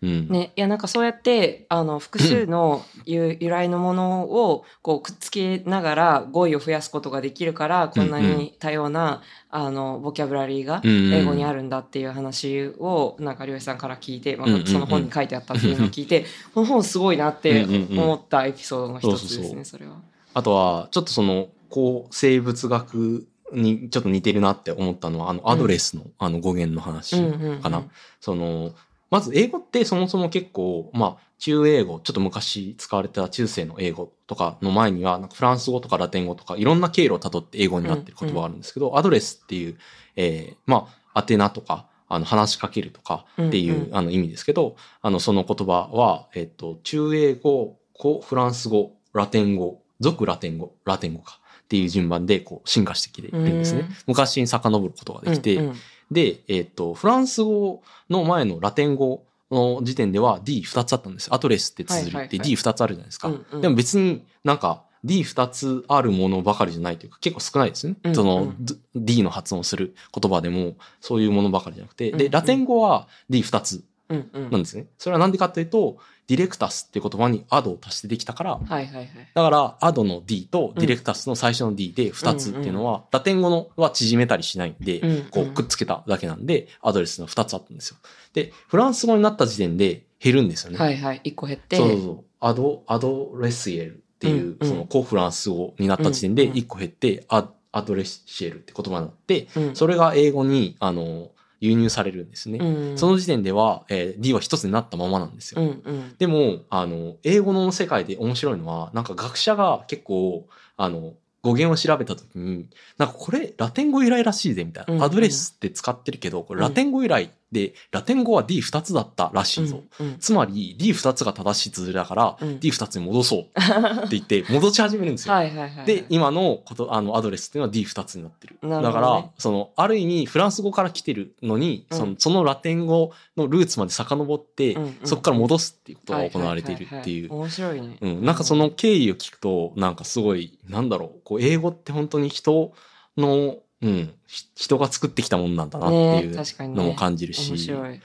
うん。ね、いやなんかそうやってあの複数の [LAUGHS] 由由来のものをこうくっつけながら語彙を増やすことができるからこんなに多様な、あのボキャブラリーがうん英語にあるんだっていう話をなんかりょうさんから聞いて、まあうんうんうんその本に書いてあったっていうのを聞いてこの本すごいなってうんうんうん思ったエピソードの一つですねそれは。あとは、ちょっとその、こう、生物学にちょっと似てるなって思ったのは、あの、アドレスの、あの語源の話かな。その、まず英語ってそもそも結構、まあ、中英語、ちょっと昔使われた中世の英語とかの前には、なんかフランス語とかラテン語とかいろんな経路をたどって英語になってる言葉があるんですけど、アドレスっていう、えーまあ、宛名とか、あの、話しかけるとかっていう、うんうん。あの意味ですけど、あの、その言葉は、えっ、と、中英語、古フランス語、ラテン語、俗ラテン語、ラテン語かっていう順番でこう進化してきているんですねうん。昔に遡ることができて、うんうんで、えっ、と、フランス語の前のラテン語の時点では D2 つあったんです。アドレスって綴りってはいはいはい D2 つあるじゃないですか。うんうんでも別になんか D2 つあるものばかりじゃないというか結構少ないですね。うんうんその D の発音する言葉でもそういうものばかりじゃなくて。で、ラテン語は D2 つうんうんなんですね。それはなんでかというと、ディレクタスっていう言葉にアドを足してできたから、はいはいはい。だから、アドの D とディレクタスの最初の D で2つっていうのは、ラテン語のは縮めたりしないんで、うんうんこうくっつけただけなんで、アドレスの2つあったんですよ。で、フランス語になった時点で減るんですよね。はいはい。一個減って。そうそうそう。アド、アドレシエルっていう、うんうんその古フランス語になった時点でうんうん1個減って、アアドレシエルって言葉になって、うんそれが英語に、あの、輸入されるんですね。うんその時点では、えー D は一つになったままなんですよ。うんうん。でも、あの、英語の世界で面白いのは、なんか学者が結構、あの、語源を調べたときに、なんかこれラテン語由来らしいぜみたいな。うんうんアドレスって使ってるけど、これラテン語由来で、ラテン語は D2 つだったらしいぞ。うんうんつまり D2 つが正しい綴りだから、うん D2 つに戻そうって言って [LAUGHS] 戻し始めるんですよ。はいはいはい。で、今のこと、あの、アドレスっていうのは D2 つになってる。なるねだから、その、ある意味、フランス語から来てるのに、うんその、そのラテン語のルーツまで遡って、うんうんそこから戻すっていうことが行われているっていう。面白いね。うん、なんかその経緯を聞くと、なんかすごい、なんだろう、こう、英語って本当に人の、うん、ひ人が作ってきたもんなんだなっていねう確かにねのも感じるし。面白い。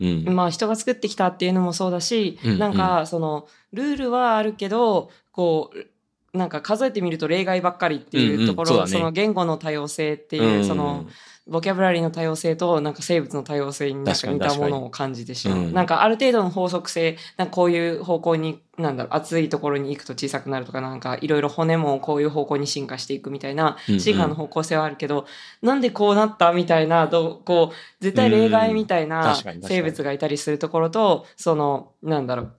うん。まあ人が作ってきたっていうのもそうだし、うんなんかそのルールはあるけどこうなんか数えてみると例外ばっかりっていうところ、うんうんそね。その言語の多様性っていう、ん。その、ボキャブラリーの多様性となんか生物の多様性になんか似たものを感じてしまう。うんなんかある程度の法則性、なんかこういう方向に、なんだろう、厚いところに行くと小さくなるとか、なんかいろいろ骨もこういう方向に進化していくみたいなうんうん。進化の方向性はあるけど、なんでこうなったみたいな、どうこう、絶対例外みたいうん。な生物がいたりするところと、その、なんだろう、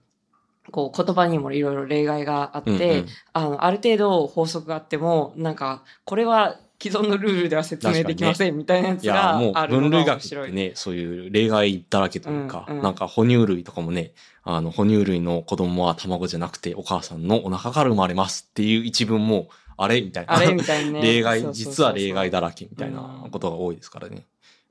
こう言葉にもいろいろ例外があって、うんうんあの、ある程度法則があっても、なんか、これは既存のルールでは説明できませんみたいなやついや、がもうあるの分類学っが面白い。てね、そういう例外だらけというか、うんうんなんか哺乳類とかもね、あの、哺乳類の子供は卵じゃなくてお母さんのお腹から生まれますっていう一文も、あれみたいな。あれみたいにね。[LAUGHS] 例外、実は例外だらけみたいなことが多いですからね。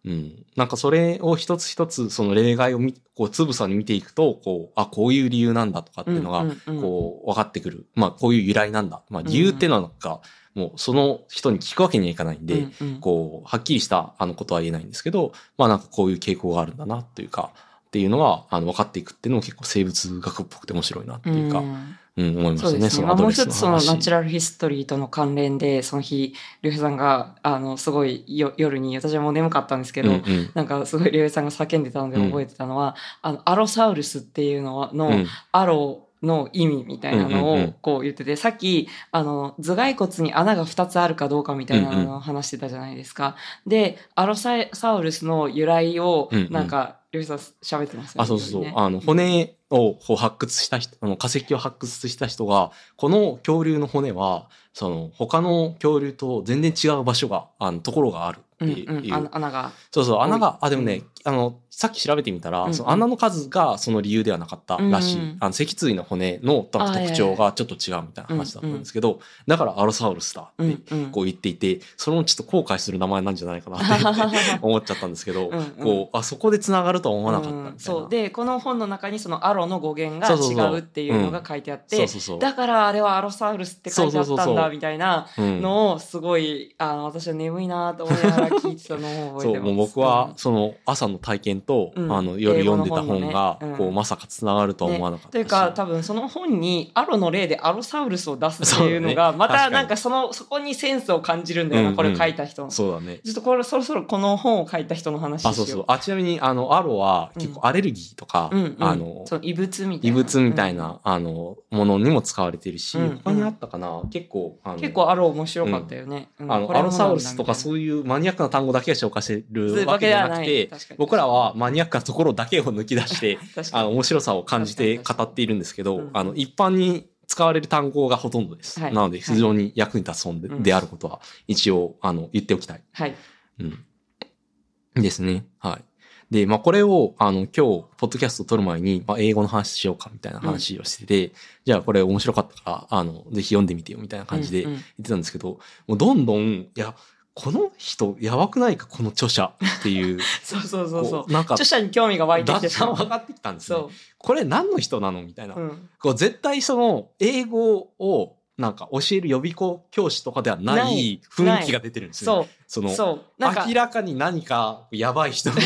うん。なんかそれを一つ一つその例外をみこうつぶさに見ていくと、こう、あ、こういう理由なんだとかっていうのが、こう、分かってくる。まあ、こういう由来なんだ。まあ、理由っていうのはなんか、もうその人に聞くわけにはいかないんで、うんうんこう、はっきりしたあのことは言えないんですけど、まあなんかこういう傾向があるんだなっていうか、っていうのが、あの、分かっていくっていうのも結構生物学っぽくて面白いなっていうか、んうん、思いましたね。そうですね。まあ、もう一つそのナチュララルヒストリーとの関連で、その日、りょうへいさんが、あの、すごいよ夜に、私はもう眠かったんですけど、うんうんなんかすごいりょうへいさんが叫んでたので覚えてたのは、あの、アロサウルスっていうのはの、うんアロの意味みたいなのうんうんうんをこう言ってて、さっき、あの、頭蓋骨に穴が2つあるかどうかみたいなうんのを話してたじゃないですか。で、アロササウルスの由来をうんう、んなんか、りょう喋ってますよね。あ、そうそうそう。ねあの、骨を発掘した人、あの化石を発掘した人が、この恐竜の骨は、その、他の恐竜と全然違う場所が、あの、ところがあるってうんいう。うん、あ穴が。そうそう、穴が、あ、でもね、あの、さっき調べてみたら、うんうんその穴の数がその理由ではなかったらしい。うんうんあの、脊椎の骨の特徴がちょっと違うみたいな話だったんですけど、だからアロサウルスだって。こう言っていて、それもちょっと後悔する名前なんじゃないかなって [LAUGHS] 思っちゃったんですけど、うんうんこう、あ、そこで繋がるとは思わなかったみたいな。うんそうでこの本の中にそのアロの語源がそうそうそう違うっていうのが書いてあってそうそうそう。だからあれはアロサウルスって書いてあったんそうそうそうそうだみたいなうんのをすごいあの私は眠いなと思いながら聞いてたのを覚えそう、てます。もう僕は、その朝の体験と、うん。あの、夜読んでた本本が、のね。うん。こう、まさか繋がるとは思わなかった。し、というか多分その本にアロの例でアロサウルスを出すっていうのがね。確かになんかそのそこにセンスを感じるんだよな、うんうん。これ書いた人の。そうだね。ちょっとこれそろそろこの本を書いた人の話しよう。あ、そうそう。あ、ちなみに、あの、アロは結構アレルギーとか、うんうん、あの、異物みたい異な。物みたいうん。な、あの、ものにも使われてるし、うんうん。他にあったかな？結構、結構アロ面白かったよね。うん。あの、アロサウルスとかうそういうマニアックな単語だけが紹介してるわわけじゃなくて、僕らはマニアックなところだけを抜き出して、[LAUGHS] あの、面白さを感じて語っているんですけどうん、あの、一般に使われる単語がほとんどです。はいなので、非常に役に立つ本で,、うんであることは、一応、あの、言っておきたい。はい。うん。ですね。はい。で、まあ、これを、あの、今日、ポッドキャスト撮る前に、まあ、英語の話しようか、みたいな話をしてて、じゃあ、これ面白かったから、あの、ぜひ読んでみてよ、みたいな感じでうんうん言ってたんですけど、もうどんどん、いや、この人、やばくないか、この著者っていう、[LAUGHS] そうそうそうそうこ。なんか著、者に興味が湧いてきてだん分かってきたんですねそ。これ何の人なの？みたいな。う。うん。こう絶対その、英語を、なんか教える予備校教師とかではなないい雰囲気が出てるんですよ、ね。そ。そう明、らかに何かやばい人の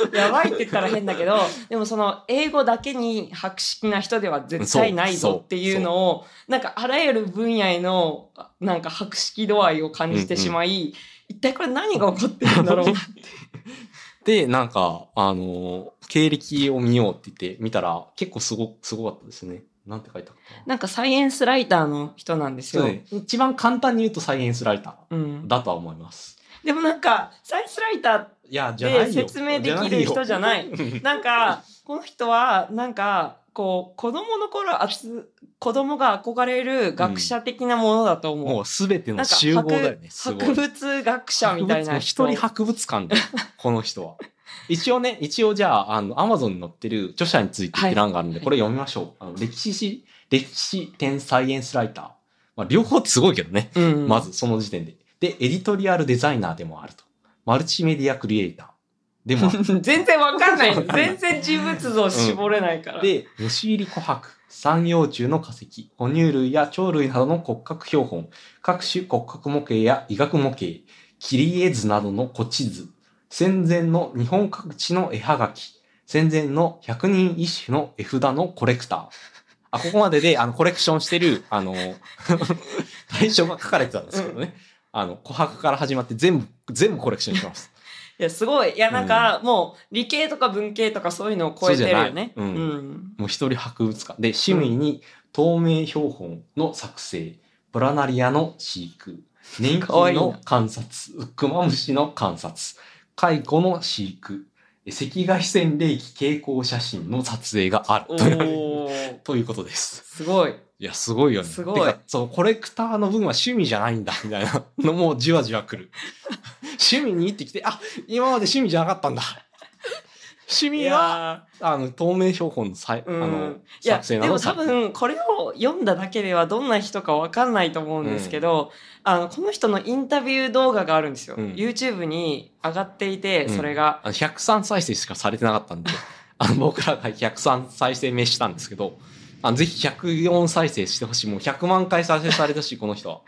[LAUGHS] やばいって言ったら変だけど、でもその、英語だけに博識な人では絶対ないぞっていうのを、なんかあらゆる分野への、なんか博識度合いを感じてしまい、一体これ何が起こってるんだろう。[LAUGHS] で、なんか、あの、経歴を見ようって言って見たら、結構すご、すごかったですね。なんて書いたかな。なんかサイエンスライターの人なんですよ。一番簡単に言うとサイエンスライタうんー。だとは思います。でもなんか、サイエンスライタいや、じゃないよ。で説明できる人じゃないー、[LAUGHS] なんか、この人は、なんか、こう、子供の頃あつ、子供が憧れる学者的なものだと思う。もうすべての集合だよね。博物学者みたいな。一人博物館だよ。[LAUGHS] この人は。一応ね、一応じゃあ、あの、アマゾンに載ってる著者についてって欄があるんで、はいこれ読みましょう。あの歴史史、歴史天サイエンスライター。まあ、両方ってすごいけどね。うんまずその時点で。で、エディトリアルデザイナーでもあると。マルチメディアクリエイター。でも [LAUGHS] 全然わかんない。全然人物像絞れないから。で、虫入り琥珀、三葉虫の化石、哺乳類や鳥類などの骨格標本、各種骨格模型や医学模型、切り絵図などの古地図、戦前の日本各地の絵はがき、戦前の百人一首の絵札のコレクター。あ、ここまでで、あの、コレクションしてる、あの、[LAUGHS] 対象が書かれてたんですけどね。あの、琥珀から始まって全部、全部コレクションしてます。[LAUGHS] いや、すごい。いや、なんか、もう、理系とか文系とかそういうのを超えてるよね。そうじゃないうんん。もう一人博物館。で、趣味に透明標本の作成、プラナリアの飼育、[LAUGHS] 年金の観察、クマムシの観察、蚕の飼育、赤外線霊気傾向写真の撮影があるお [LAUGHS] ということです。すごい。いや、すごいよね。すごいそう、コレクターの分は趣味じゃないんだ、みたいなのもじわじわ来る。[LAUGHS] 趣味にってきて、あ、今まで趣味じゃなかったんだ。趣い味は、やあの、透明標本のさい、ーうんあの、いでも多分、これを読んだだけではどんな人かわかんないと思うんですけど、あの、この人のインタビュー動画があるんですよ。うん YouTube に上がっていて、うんそれが。あの103再生しかされてなかったんで、[LAUGHS] あの僕らが103再生目したんですけど、あのぜひ104再生してほしい。もう100万回再生されたし、この人は。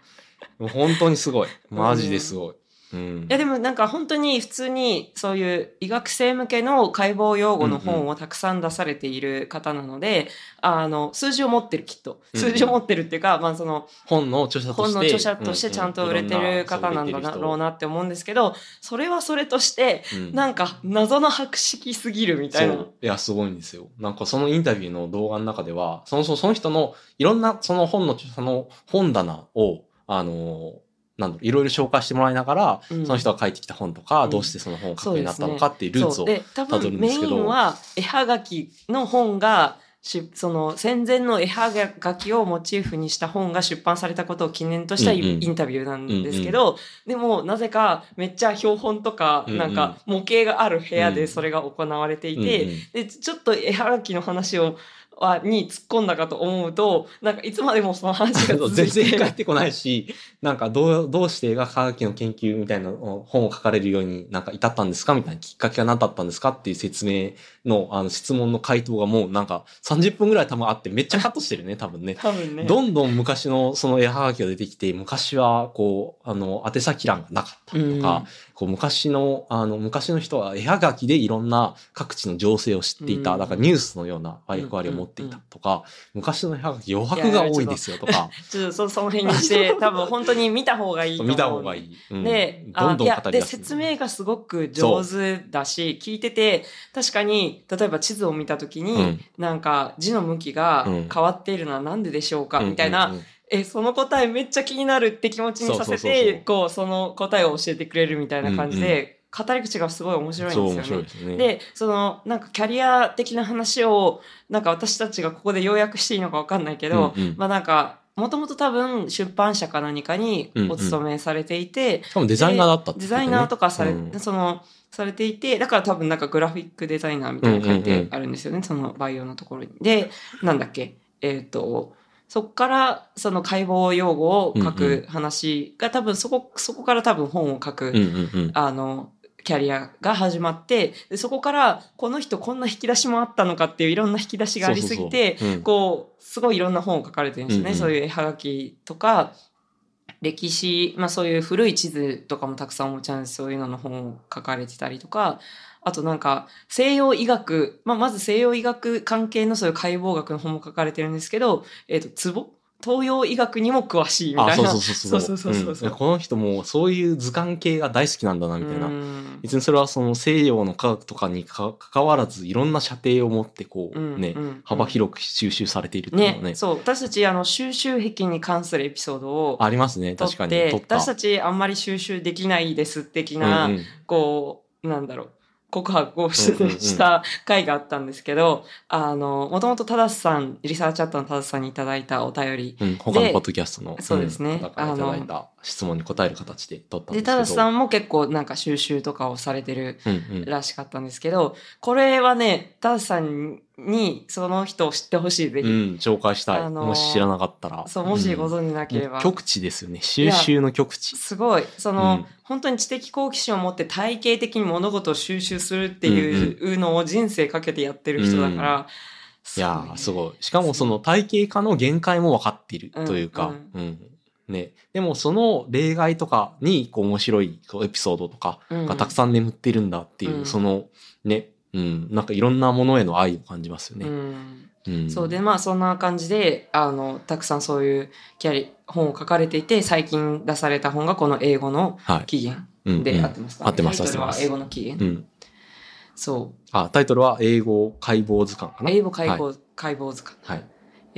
もう本当にすごい。マジですごい。うん。いやでもなんか本当に普通にそういう医学生向けの解剖用語の本をたくさん出されている方なので、あの、数字を持ってるきっと。うん。数字を持ってるっていうか、まあその、本の著者として。本の著者としてちゃんと売れてる方なんだろうなって思うんですけど、それはそれとして、なんか謎の博識すぎるみたいな。いやすごいんですよ。なんかそのインタビューの動画の中ではそのそのその人のいろんなその本の著者の本棚をあのなんだろういろいろ紹介してもらいながら、うん。その人が書いてきた本とか、うん。どうしてその本を書くようになったのかっていうルーツをそう。で多辿る分メイんですけど。ンは絵はがきの本がしその戦前の絵はがきをモチーフにした本が出版されたことを記念としたイ,、うんうん。ンタビューなんですけど、でもなぜかめっちゃ標本とか、うんうん。なんか模型がある部屋うん。でそれが行われていて、うんうん。でちょっと絵はがきの話をはに突っ込んだかと思うとなんかいつまでもその話が続いて。全然返ってこないし、なんかどう、どうして映画科学の研究みたいなの本を書かれるようになんか至ったんですかみたいなきっかけは何だったんですかっていう説明のあの質問の回答がもうなんか30分ぐらい多分あってめっちゃカットしてるね、多分ね。多分ね。どんどん昔のその絵はがきが出てきて、昔はこう、あの、宛先欄がなかったとか、こう昔の、あの、昔の人は絵はがきでいろんな各地の情勢を知っていた、うん。だからニュースのような役割を持っていたとか、昔の絵はがき余白が多いですよとか、[LAUGHS] ちょっとそその辺にして [LAUGHS] 多分本当に見た方がいいと思う。見た方がいい。うん。で、どんどん語り出す。説明がすごく上手だし、聞いてて、確かに、例えば地図を見たときに、うん。なんか字の向きがうん。変わっているのはなんででしょうか、うん。みたいな、うんうんえ、その答えめっちゃ気になるって気持ちにさせてこう、その答えを教えてくれるみたいな感じで、語り口がすごい面白いんですよね。でね。で、その、なんかキャリア的な話を、なんか私たちがここで要約していいのかわかんないけど、うんうん。まあなんか、もともと多分出版社か何かにお勤めされていて、しかもデザイナーだったってデザイナーとかされ、うん。その、されていて、だから多分なんかグラフィックデザイナーみたいな書いてあるんですよね、そのバイオのところに。で、なんだっけ、えっ、と、そこからその解剖用語を書く話が多分そこ、そこから多分本を書く、うんうんうん。あの、キャリアが始まって、でそこからこの人こんな引き出しもあったのかっていういろんな引き出しがありすぎて、こう、すごいいろんな本を書かれてるんですよね。うんうんそういう絵はがきとか、歴史、まあそういう古い地図とかもたくさんお持ちなんですそういうのの本を書かれてたりとか、あとなんか西洋医学、まあまず西洋医学関係のそういう解剖学の本も書かれてるんですけど、えっ、と、ツボ東洋医学にも詳しいみたあ、いな。そうそうそうそう。そうそうそうそう。うん。この人もそういう図鑑系が大好きなんだな、みたいな。う。ん。別にそれはその西洋の科学とかにか関わらずいろんな射程を持ってこうね、うんうん。幅広く収集されているっていうね。ね、そう。私たちあの収集癖に関するエピソードをありますね確かに。私たちあんまり収集できないです的な、うんうん。こうなんだろう告白をした回があったんですけど、あのもともとただしさんリサーチャットのただしさんにいただいたお便りうん、他のポッドキャストの。そうですね。ん方からいただいた質問に答える形で撮ったんですけど。でただしさんも結構なんか収集とかをされてるうんうん。らしかったんですけどこれはねただしさんにその人を知ってほしいぜひ、うん、紹介したい、あのーもし知らなかったら。そうもしごん存じなければ、もう極地ですよね。収集の極地。すごい。その、うん。本当に知的好奇心を持って体系的に物事を収集するっていうのを人生かけてやってる人だから、いやーすごいしかもその体系化の限界も分かっているというか、うん。うんね、でもその例外とかにこう面白いエピソードとかがたくさん眠ってるんだっていう、うん。そのね、うん、なんかいろんなものへの愛を感じますよね。うん。うん。そうでまあそんな感じであのたくさんそういうキャリ本を書かれていて最近出された本がこの英語のはい。起源うんで、うん。合ってますか合ってますタイトル合ってます。は英語の起源、うん、そあタイトルは英語解剖図鑑かな。う英語解剖、はい。解剖図鑑。はい、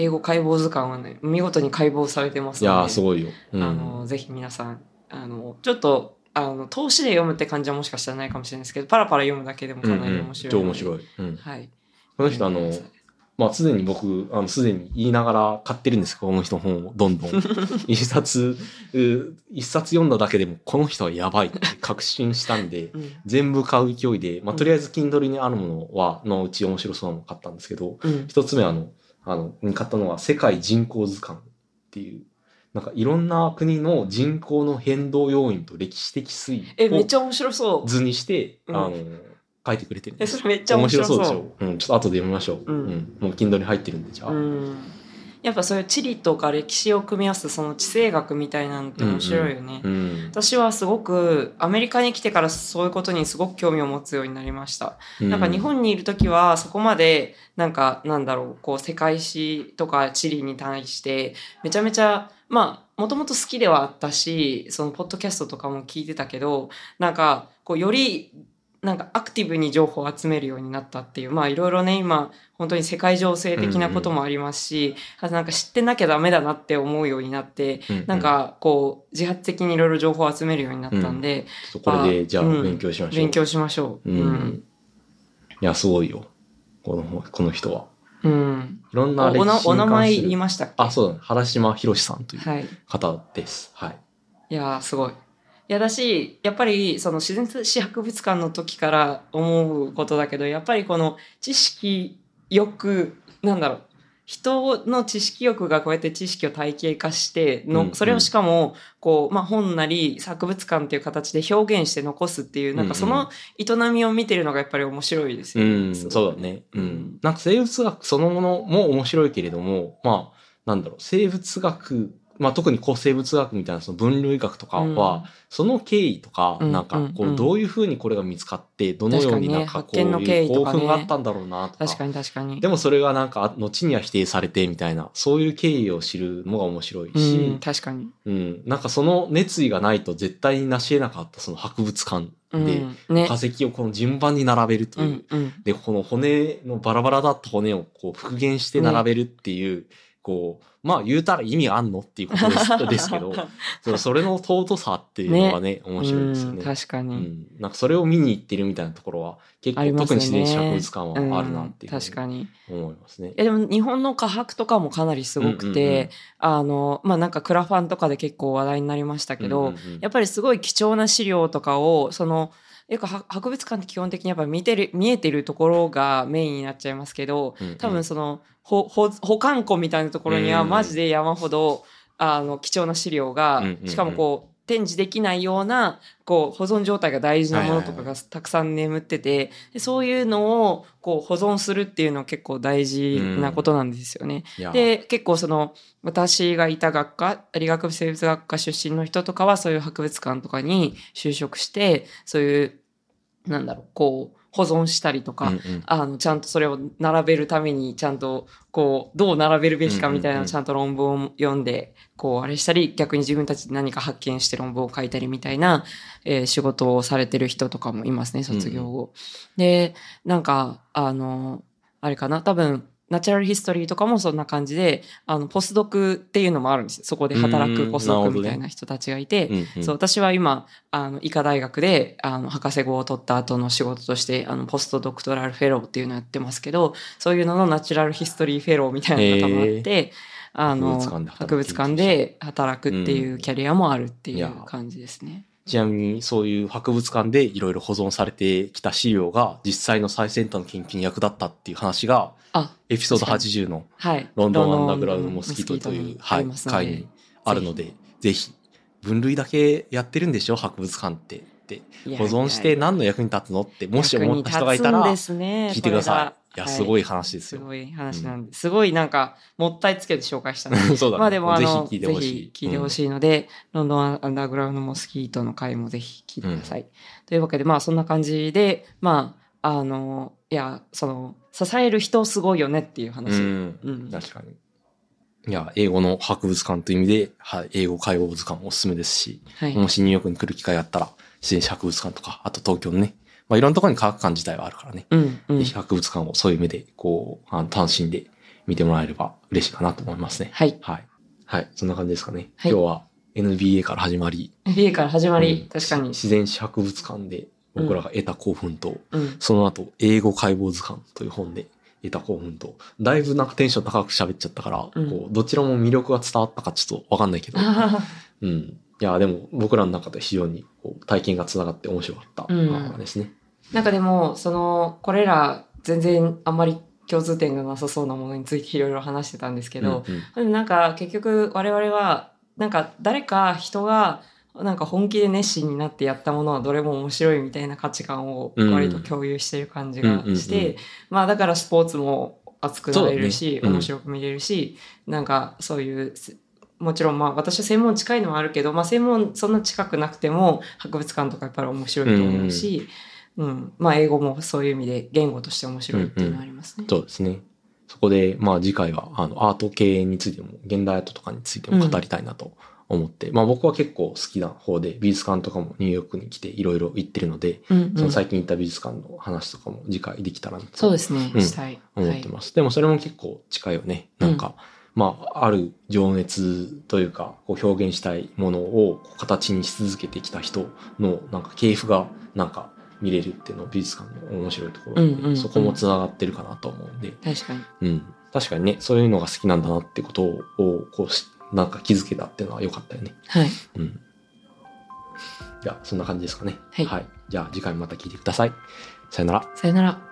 英語解剖図鑑はね見事に解剖されてますいやのでーすごいよ。うん、あのぜひ皆さんあのちょっとあの投資で読むって感じはもしかしたらないかもしれないですけどパラパラ読むだけでもかなり面白いので、超面白い。うん、はい。この人あのまあ、すでに僕、あの、すでに言いながら買ってるんですけど、この人の本をどんどん。[LAUGHS] 一冊、う一冊読んだだけでも、この人はやばいって確信したんで、うん。全部買う勢いで、まあ、とりあえず Kindle にあるものは、のうち面白そうなのを買ったんですけど、うん。一つ目はあの、あの、に買ったのは、世界人口図鑑っていう、なんかいろんな国の人口の変動要因と歴史的推移をえめっちゃ面白そう。図にして、うん。あの、書いてくれてるんです。えそれめっちゃ面白そう。でしょ？うん、ちょっと後で読みましょう。うん。もう Kindle に入ってるんで、じゃあ。うんやっぱそういう地理とか歴史を組み合わせたその地政学みたいなんて面白いよね。うん私はすごくアメリカに来てからそういうことにすごく興味を持つようになりました。うんなんか日本にいる時はそこまでなんかなんだろうこう世界史とか地理に対してめちゃめちゃまあもともと好きではあったしそのポッドキャストとかも聞いてたけどなんかこうよりなんかアクティブに情報を集めるようになったっていうまあいろいろね今本当に世界情勢的なこともありますし、あとなんか知ってなきゃダメだなって思うようになって、うんうんなんかこう自発的にいろいろ情報を集めるようになったんで、ちょっとこれでじゃあうん勉強しましょう。勉強しましょう。うんいや、すごいよ。この、この人は。うん。いろんな歴史おおなに関するお名前言いましたっけ？あ、そうだね。原島博さんというはい。方です。はい。いやーすごい。いやだしやっぱりその自然史博物館の時から思うことだけどやっぱりこの知識欲なんだろう人の知識欲がこうやって知識を体系化しての、うんうんそれをしかもこう、まあ、本なり博物館っていう形で表現して残すっていうなんかその営みを見てるのがやっぱり面白いですうよね。ん、すごいそうだね。うん。なんか生物学そのものも面白いけれども、まあ、なんだろう、生物学、まあ特に古生物学みたいなその分類学とかは、その経緯とか、うんなんかこうん。う、どういうふうにこれが見つかって、どのようになんかこういう興奮があったんだろうなとか。確かに確かに。でもそれがなんか、後には否定されてみたいな、そういう経緯を知るのが面白いし、うん、確かに。うん、なんかその熱意がないと絶対に成し得なかったその博物館うん、で、ね。化。石をこの順番に並べるという、うんうん。で、この骨のバラバラだった骨をこう復元して並べるっていう、こう、まあ言うたら意味あんのっていうことです [LAUGHS] ですけど、そのそれの尊さっていうのがね、面白いですようんね。確かに。うん、なんかそれを見に行ってるみたいなところは結構、ね特に自然史博物館はあるなっていうう確かに。い思いますね。やでも日本の科博とかもかなりすごくて、うんうんうんあの、まあ、なんかクラファンとかで結構話題になりましたけど、うんうんうんやっぱりすごい貴重な資料とかを、その、よくは博物館って基本的にやっぱ見てる、見えてるところがメインになっちゃいますけど、うんうん。多分その、ほ、ほ、保管庫みたいなところにはうん。マジで山ほど、あの、貴重な資料が、うんうんうん。しかもこう、展示できないような、こう、保存状態が大事なものとかがたくさん眠ってて、でそういうのを、こう、保存するっていうのは結構大事なことなんですよね。いや。で、結構その、私がいた学科、理学部生物学科出身の人とかは、そういう博物館とかに就職して、そういう、なんだろう、こう、保存したりとか、うんうん。あの、ちゃんとそれを並べるために、ちゃんと、こう、どう並べるべきかみたいなちゃんと論文を読んで、こう、あれしたり、逆に自分たちで何か発見して論文を書いたりみたいな、えー仕事をされてる人とかもいますね、卒業後。で、なんか、あの、あれかな、多分、ナチュラルヒストリーとかもそんな感じで、あの、ポスドクっていうのもあるんですよ。そこで働くポスドクみたいな人たちがいて、うんうん。そう、私は今、あの、医科大学で、あの、博士号を取った後の仕事として、あの、ポストドクトラルフェローっていうのをやってますけど、そういうののナチュラルヒストリーフェローみたいなのが多分あって、あの、博物館で働くっていうキャリアもあるっていう感じですね。ちなみにそういう博物館でいろいろ保存されてきた資料が実際の最先端の研究に役立ったっていう話があ、エピソード80のはい。ロンドンアンダーグラウンドモスキートという、はい、の回にあるので、ぜひ、分類だけやってるんでしょ博物館って。って保存して何の役に立つのって、もし思った人がいたら、聞いてください。いや、すごいい話ですよ。すごい話なんで、すごいなんか、もったいつけて紹介したので [LAUGHS] [LAUGHS] そうだね。まあでもあの、ぜひ聞いてほしい。ぜひ聞いてほしいので、ロンドンアンダーグラウンドモスキートの回もぜひ聞いてください。というわけで、まあそんな感じで、まあ、あの、いや、その、支える人すごいよねっていうう話。ん。うん確かに。いや、英語の博物館という意味で、はい、英語解剖図鑑おすすめですし、はい。もしニューヨークに来る機会あったら、自然史博物館とか、あと東京のね、まあいろんなところに科学館自体はあるからね、うん、うんぜひ。博物館をそういう目で、こう、あの楽しんで見てもらえれば嬉しいかなと思いますね。はい。はい。はい。そんな感じですかね。はい今日は NBA から始まり、BA から始まり、うん確かに。自然史博物館で僕らが得た興奮と、うん。その後、英語解剖図鑑という本で得た興奮と、だいぶなんかテンション高く喋っちゃったから、うんこう、どちらも魅力が伝わったかちょっとわかんないけど、あ [LAUGHS] うん。いや、でも僕らの中で非常にこう体験が繋がって面白かった、ですね。ーなんかでも、その、これら、全然あんまり共通点がなさそうなものについていろいろ話してたんですけど、うんうん。なんか結局我々はなんか誰か人がなんか本気で熱心になってやったものはどれも面白いみたいな価値観を割と共有してる感じがうんうんうんして、まあだからスポーツも熱くなれるし、ねうん。面白く見れるし、なんかそういうすもちろんまあ私は専門近いのはあるけど、まあ、専門そんな近くなくても博物館とかやっぱり面白いと思うし、うんまあ、英語もそういう意味で言語として面白いっていうのはありますね。そうですね。そこで、まあ次回は、あの、アート系についても、現代アートとかについても語りたいなと思って、まあ僕は結構好きな方で、美術館とかもニューヨークに来ていろいろ行ってるので、うんうんその最近行った美術館の話とかも次回できたらなとそうですね、うんしたい。思ってます。でもそれも結構近いよね。なんか、まあ、ある情熱というか、こう表現したいものを形にし続けてきた人の、なんか系譜が、なんか見れるっていうのを美術館の面白いところで、うんうんうんそこも繋がってるかなと思うんで、はい、確かに。うん。確かにね、そういうのが好きなんだなってことを、こうし、なんか気づけたっていうのは良かったよね。はい。うん。じゃあ、そんな感じですかね。はいじゃあ、次回もまた聞いてください。さよなら。さよなら。